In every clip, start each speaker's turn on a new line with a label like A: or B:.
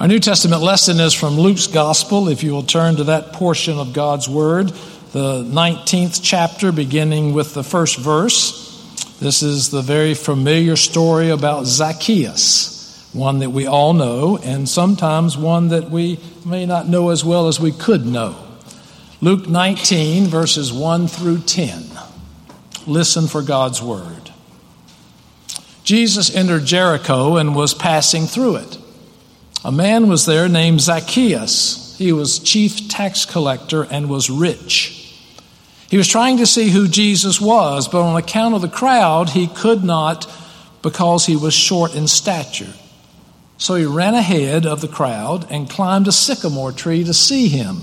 A: Our New Testament lesson is from Luke's Gospel. If you will turn to that portion of God's Word, the 19th chapter, beginning with the first verse. This is the very familiar story about Zacchaeus, one that we all know, and sometimes one that we may not know as well as we could know. Luke 19, verses 1 through 10. Listen for God's Word. Jesus entered Jericho and was passing through it. A man was there named Zacchaeus. He was chief tax collector and was rich. He was trying to see who Jesus was, but on account of the crowd, he could not because he was short in stature. So he ran ahead of the crowd and climbed a sycamore tree to see him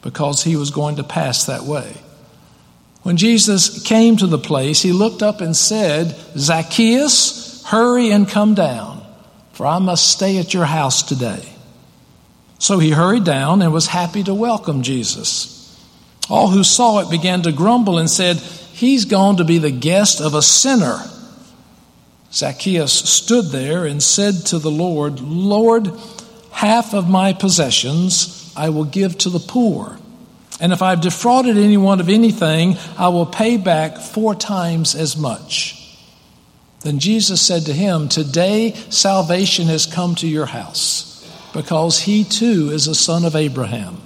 A: because he was going to pass that way. When Jesus came to the place, he looked up and said, Zacchaeus, hurry and come down for I must stay at your house today. So he hurried down and was happy to welcome Jesus. All who saw it began to grumble and said, He's gone to be the guest of a sinner. Zacchaeus stood there and said to the Lord, Lord, half of my possessions I will give to the poor. And if I've defrauded anyone of anything, I will pay back four times as much. Then Jesus said to him, Today salvation has come to your house, because he too is a son of Abraham.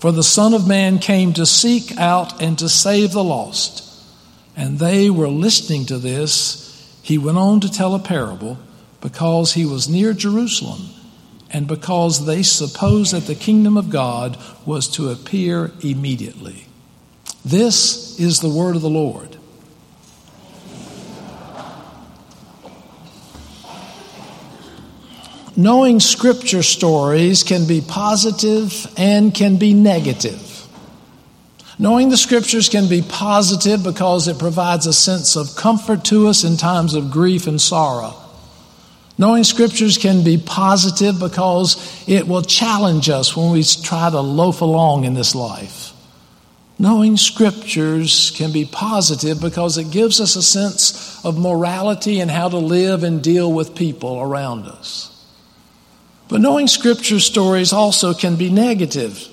A: For the Son of Man came to seek out and to save the lost. And they were listening to this. He went on to tell a parable because he was near Jerusalem and because they supposed that the kingdom of God was to appear immediately. This is the word of the Lord. Knowing scripture stories can be positive and can be negative. Knowing the scriptures can be positive because it provides a sense of comfort to us in times of grief and sorrow. Knowing scriptures can be positive because it will challenge us when we try to loaf along in this life. Knowing scriptures can be positive because it gives us a sense of morality and how to live and deal with people around us. But knowing scripture stories also can be negative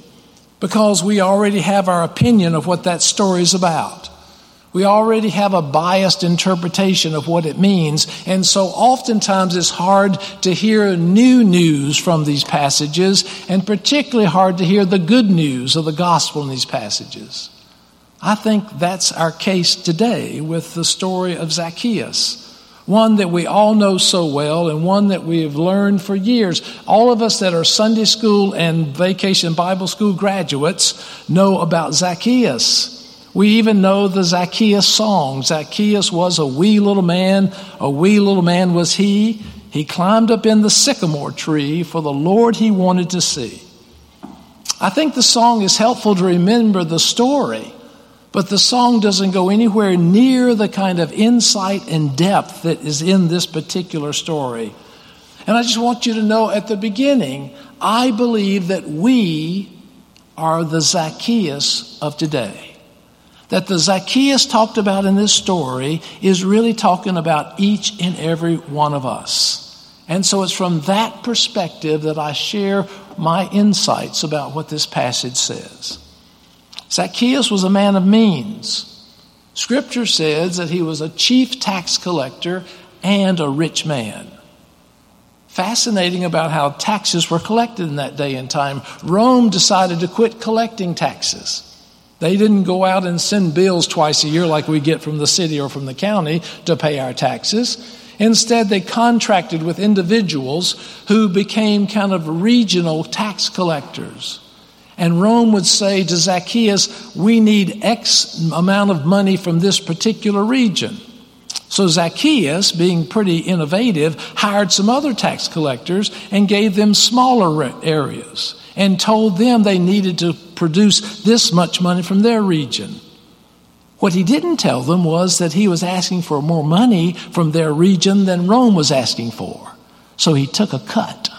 A: because we already have our opinion of what that story is about. We already have a biased interpretation of what it means, and so oftentimes it's hard to hear new news from these passages, and particularly hard to hear the good news of the gospel in these passages. I think that's our case today with the story of Zacchaeus one that we all know so well and one that we have learned for years. All of us that are Sunday school and vacation Bible school graduates know about Zacchaeus. We even know the Zacchaeus song. Zacchaeus was a wee little man, a wee little man was he. He climbed up in the sycamore tree for the Lord he wanted to see. I think the song is helpful to remember the story but the song doesn't go anywhere near the kind of insight and depth that is in this particular story. And I just want you to know at the beginning, I believe that we are the Zacchaeus of today. That the Zacchaeus talked about in this story is really talking about each and every one of us. And so it's from that perspective that I share my insights about what this passage says. Zacchaeus was a man of means. Scripture says that he was a chief tax collector and a rich man. Fascinating about how taxes were collected in that day and time. Rome decided to quit collecting taxes. They didn't go out and send bills twice a year like we get from the city or from the county to pay our taxes. Instead, they contracted with individuals who became kind of regional tax collectors. And Rome would say to Zacchaeus, We need X amount of money from this particular region. So Zacchaeus, being pretty innovative, hired some other tax collectors and gave them smaller areas and told them they needed to produce this much money from their region. What he didn't tell them was that he was asking for more money from their region than Rome was asking for. So he took a cut.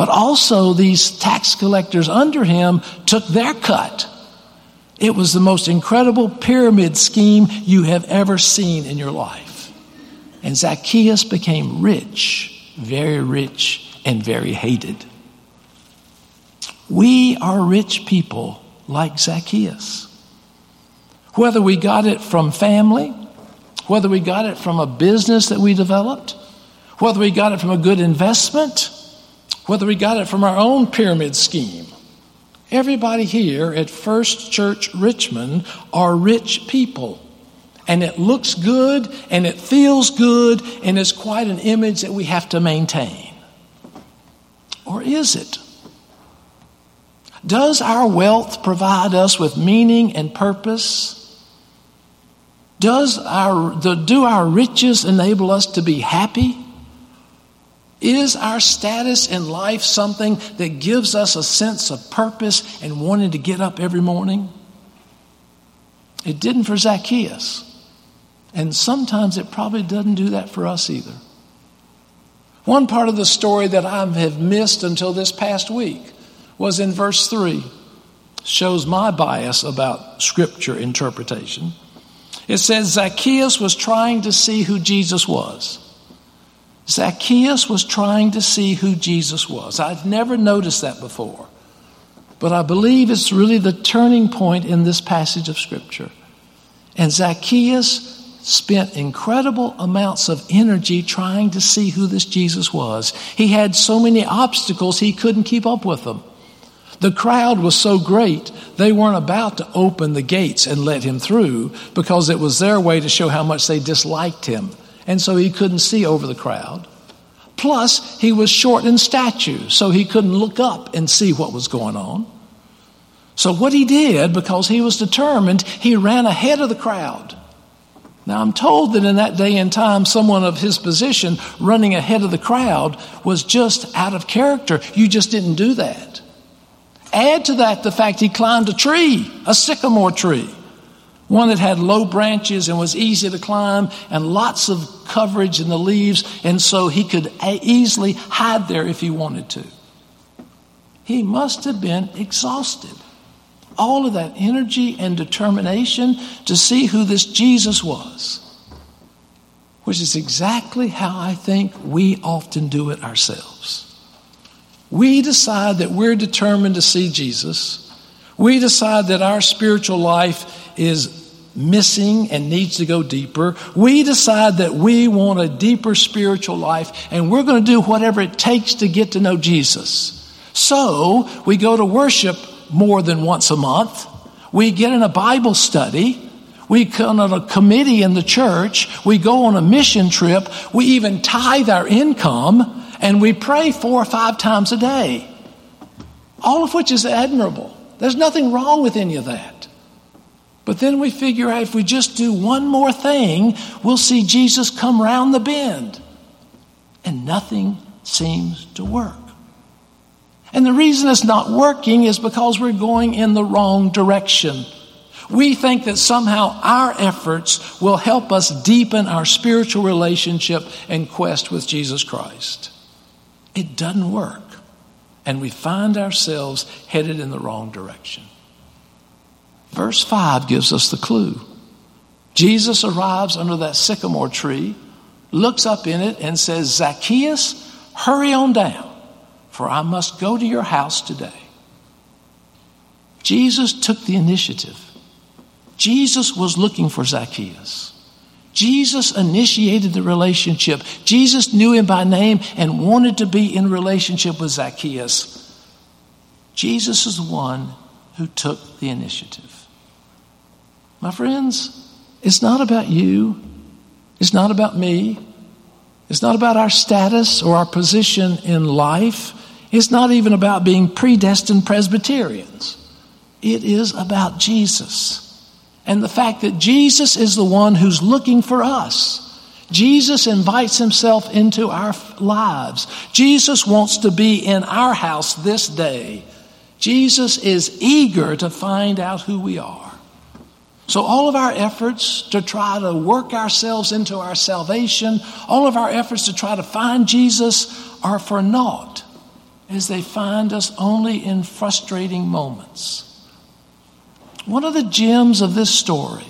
A: But also, these tax collectors under him took their cut. It was the most incredible pyramid scheme you have ever seen in your life. And Zacchaeus became rich, very rich and very hated. We are rich people like Zacchaeus. Whether we got it from family, whether we got it from a business that we developed, whether we got it from a good investment, whether we got it from our own pyramid scheme. Everybody here at First Church Richmond are rich people. And it looks good and it feels good and it's quite an image that we have to maintain. Or is it? Does our wealth provide us with meaning and purpose? Does our, do our riches enable us to be happy? Is our status in life something that gives us a sense of purpose and wanting to get up every morning? It didn't for Zacchaeus. And sometimes it probably doesn't do that for us either. One part of the story that I have missed until this past week was in verse 3. Shows my bias about scripture interpretation. It says Zacchaeus was trying to see who Jesus was. Zacchaeus was trying to see who Jesus was. I'd never noticed that before. But I believe it's really the turning point in this passage of Scripture. And Zacchaeus spent incredible amounts of energy trying to see who this Jesus was. He had so many obstacles, he couldn't keep up with them. The crowd was so great, they weren't about to open the gates and let him through because it was their way to show how much they disliked him and so he couldn't see over the crowd. Plus, he was short in stature, so he couldn't look up and see what was going on. So, what he did, because he was determined, he ran ahead of the crowd. Now, I'm told that in that day and time, someone of his position running ahead of the crowd was just out of character. You just didn't do that. Add to that the fact he climbed a tree, a sycamore tree one that had low branches and was easy to climb and lots of coverage in the leaves, and so he could easily hide there if he wanted to. He must have been exhausted. All of that energy and determination to see who this Jesus was, which is exactly how I think we often do it ourselves. We decide that we're determined to see Jesus. We decide that our spiritual life is missing and needs to go deeper. We decide that we want a deeper spiritual life and we're going to do whatever it takes to get to know Jesus. So we go to worship more than once a month. We get in a Bible study. We come on a committee in the church. We go on a mission trip. We even tithe our income and we pray four or five times a day. All of which is admirable. There's nothing wrong with any of that. But then we figure out if we just do one more thing, we'll see Jesus come round the bend. And nothing seems to work. And the reason it's not working is because we're going in the wrong direction. We think that somehow our efforts will help us deepen our spiritual relationship and quest with Jesus Christ. It doesn't work. And we find ourselves headed in the wrong direction. Verse 5 gives us the clue. Jesus arrives under that sycamore tree, looks up in it, and says, Zacchaeus, hurry on down, for I must go to your house today. Jesus took the initiative. Jesus was looking for Zacchaeus. Jesus initiated the relationship. Jesus knew him by name and wanted to be in relationship with Zacchaeus. Jesus is the one who took the initiative. My friends, it's not about you. It's not about me. It's not about our status or our position in life. It's not even about being predestined Presbyterians. It is about Jesus and the fact that Jesus is the one who's looking for us. Jesus invites himself into our lives. Jesus wants to be in our house this day. Jesus is eager to find out who we are. So, all of our efforts to try to work ourselves into our salvation, all of our efforts to try to find Jesus are for naught, as they find us only in frustrating moments. One of the gems of this story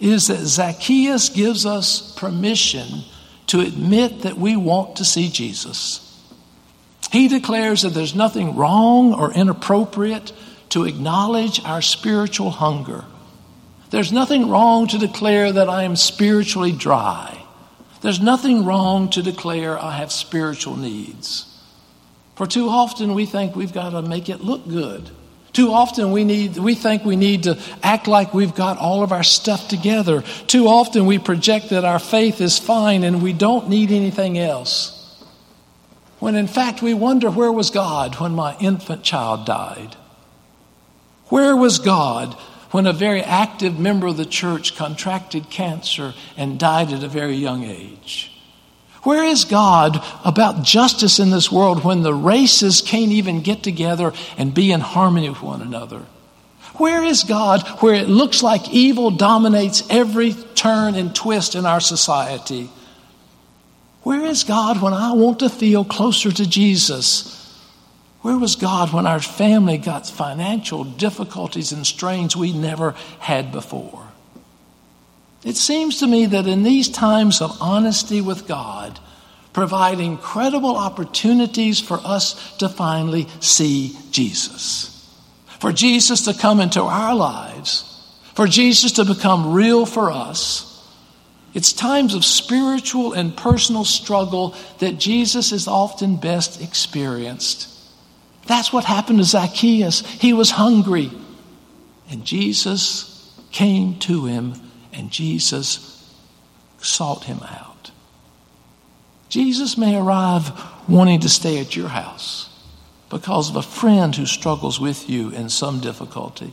A: is that Zacchaeus gives us permission to admit that we want to see Jesus. He declares that there's nothing wrong or inappropriate to acknowledge our spiritual hunger. There's nothing wrong to declare that I am spiritually dry. There's nothing wrong to declare I have spiritual needs. For too often we think we've got to make it look good. Too often we need we think we need to act like we've got all of our stuff together. Too often we project that our faith is fine and we don't need anything else. When in fact we wonder where was God when my infant child died? Where was God when a very active member of the church contracted cancer and died at a very young age? Where is God about justice in this world when the races can't even get together and be in harmony with one another? Where is God where it looks like evil dominates every turn and twist in our society? Where is God when I want to feel closer to Jesus? Where was God when our family got financial difficulties and strains we never had before? It seems to me that in these times of honesty with God, provide incredible opportunities for us to finally see Jesus. For Jesus to come into our lives, for Jesus to become real for us. It's times of spiritual and personal struggle that Jesus is often best experienced. That's what happened to Zacchaeus. He was hungry, and Jesus came to him and Jesus sought him out. Jesus may arrive wanting to stay at your house because of a friend who struggles with you in some difficulty.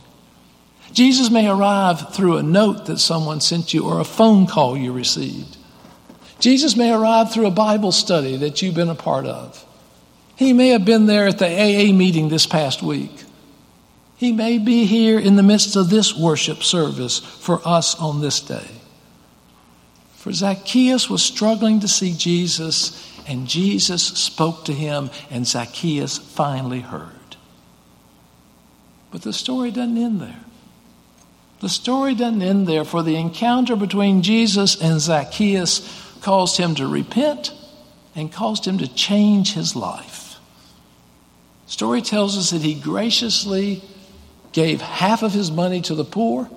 A: Jesus may arrive through a note that someone sent you or a phone call you received. Jesus may arrive through a Bible study that you've been a part of. He may have been there at the AA meeting this past week. He may be here in the midst of this worship service for us on this day. For Zacchaeus was struggling to see Jesus, and Jesus spoke to him, and Zacchaeus finally heard. But the story doesn't end there. The story doesn't end there, for the encounter between Jesus and Zacchaeus caused him to repent and caused him to change his life. story tells us that he graciously gave half of his money to the poor,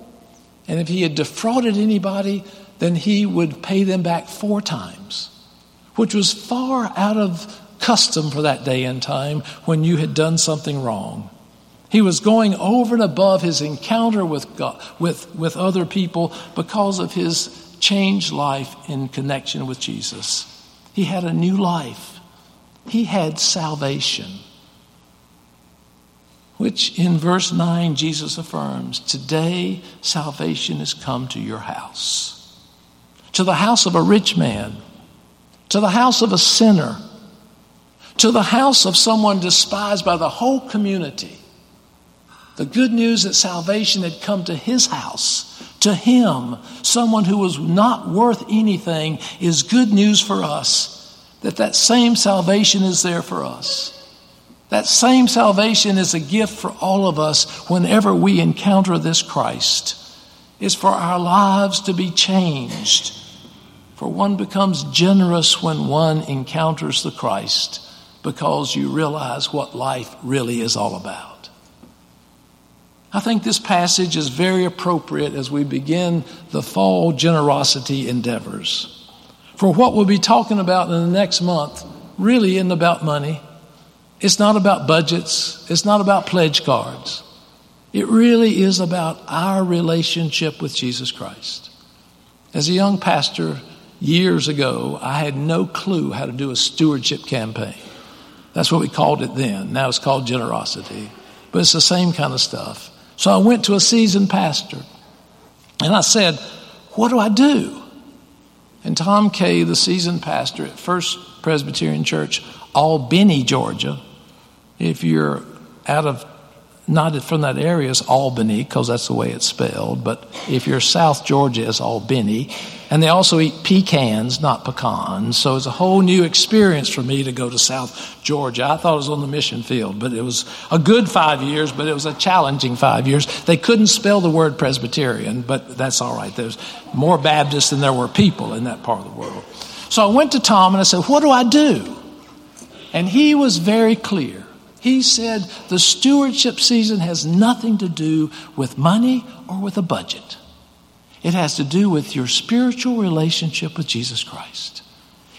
A: and if he had defrauded anybody, then he would pay them back four times, which was far out of custom for that day and time when you had done something wrong. He was going over and above his encounter with, God, with, with other people because of his changed life in connection with Jesus. He had a new life, he had salvation which in verse 9 Jesus affirms Today salvation has come to your house, to the house of a rich man, to the house of a sinner, to the house of someone despised by the whole community. The good news that salvation had come to his house, to him, someone who was not worth anything, is good news for us. That that same salvation is there for us. That same salvation is a gift for all of us whenever we encounter this Christ. Is for our lives to be changed. For one becomes generous when one encounters the Christ because you realize what life really is all about. I think this passage is very appropriate as we begin the fall generosity endeavors. For what we'll be talking about in the next month really isn't about money. It's not about budgets, it's not about pledge cards. It really is about our relationship with Jesus Christ. As a young pastor years ago, I had no clue how to do a stewardship campaign. That's what we called it then. Now it's called generosity. But it's the same kind of stuff. So I went to a seasoned pastor and I said, What do I do? And Tom Kay, the seasoned pastor at First Presbyterian Church, Albany, Georgia, if you're out of, not from that area, it's Albany, because that's the way it's spelled. But if you're South Georgia, it's Albany. And they also eat pecans, not pecans. So it's a whole new experience for me to go to South Georgia. I thought it was on the mission field, but it was a good five years, but it was a challenging five years. They couldn't spell the word Presbyterian, but that's all right. There's more Baptists than there were people in that part of the world. So I went to Tom and I said, What do I do? And he was very clear. He said the stewardship season has nothing to do with money or with a budget. It has to do with your spiritual relationship with Jesus Christ.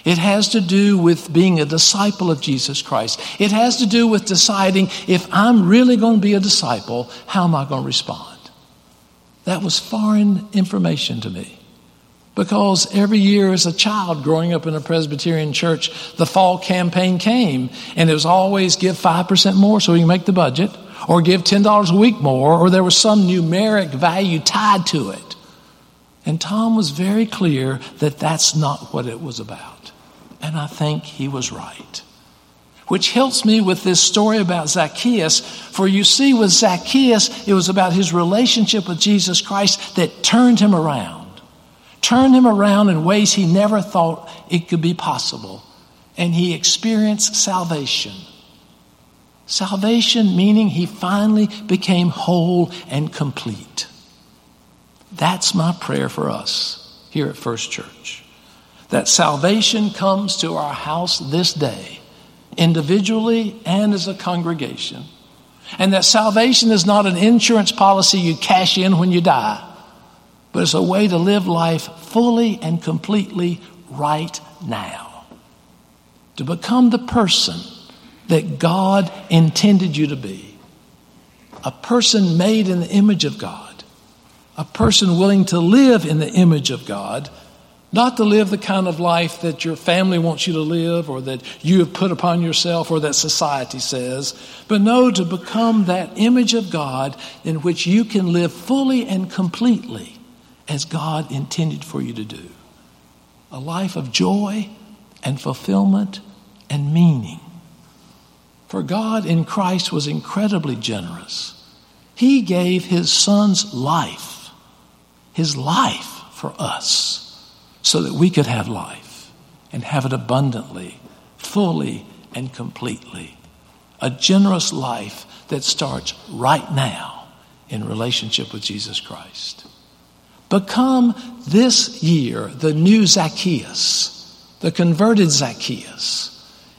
A: It has to do with being a disciple of Jesus Christ. It has to do with deciding if I'm really going to be a disciple, how am I going to respond? That was foreign information to me. Because every year as a child growing up in a Presbyterian church, the fall campaign came and it was always give 5% more so we can make the budget, or give $10 a week more, or there was some numeric value tied to it. And Tom was very clear that that's not what it was about. And I think he was right. Which helps me with this story about Zacchaeus. For you see, with Zacchaeus, it was about his relationship with Jesus Christ that turned him around. Turned him around in ways he never thought it could be possible. And he experienced salvation. Salvation meaning he finally became whole and complete. That's my prayer for us here at First Church. That salvation comes to our house this day, individually and as a congregation. And that salvation is not an insurance policy you cash in when you die, but it's a way to live life fully and completely right now. To become the person that God intended you to be. A person made in the image of God a person willing to live in the image of God, not to live the kind of life that your family wants you to live or that you have put upon yourself or that society says, but no, to become that image of God in which you can live fully and completely as God intended for you to do. A life of joy and fulfillment and meaning. For God in Christ was incredibly generous. He gave his son's life his life for us so that we could have life and have it abundantly, fully, and completely. A generous life that starts right now in relationship with Jesus Christ. Become this year the new Zacchaeus, the converted Zacchaeus,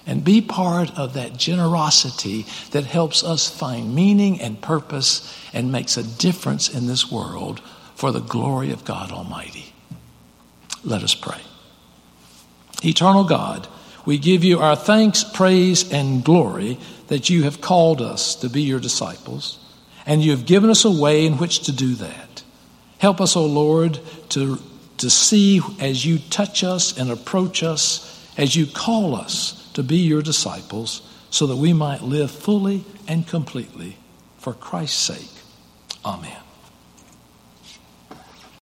A: and be part of that generosity that helps us find meaning and purpose and makes a difference in this world for the glory of God Almighty. Let us pray. Eternal God, we give you our thanks, praise, and glory that you have called us to be your disciples, and you have given us a way in which to do that. Help us, O Lord, to, to see as you touch us and approach us, as you call us to be your disciples, so that we might live fully and completely for Christ's sake. Amen.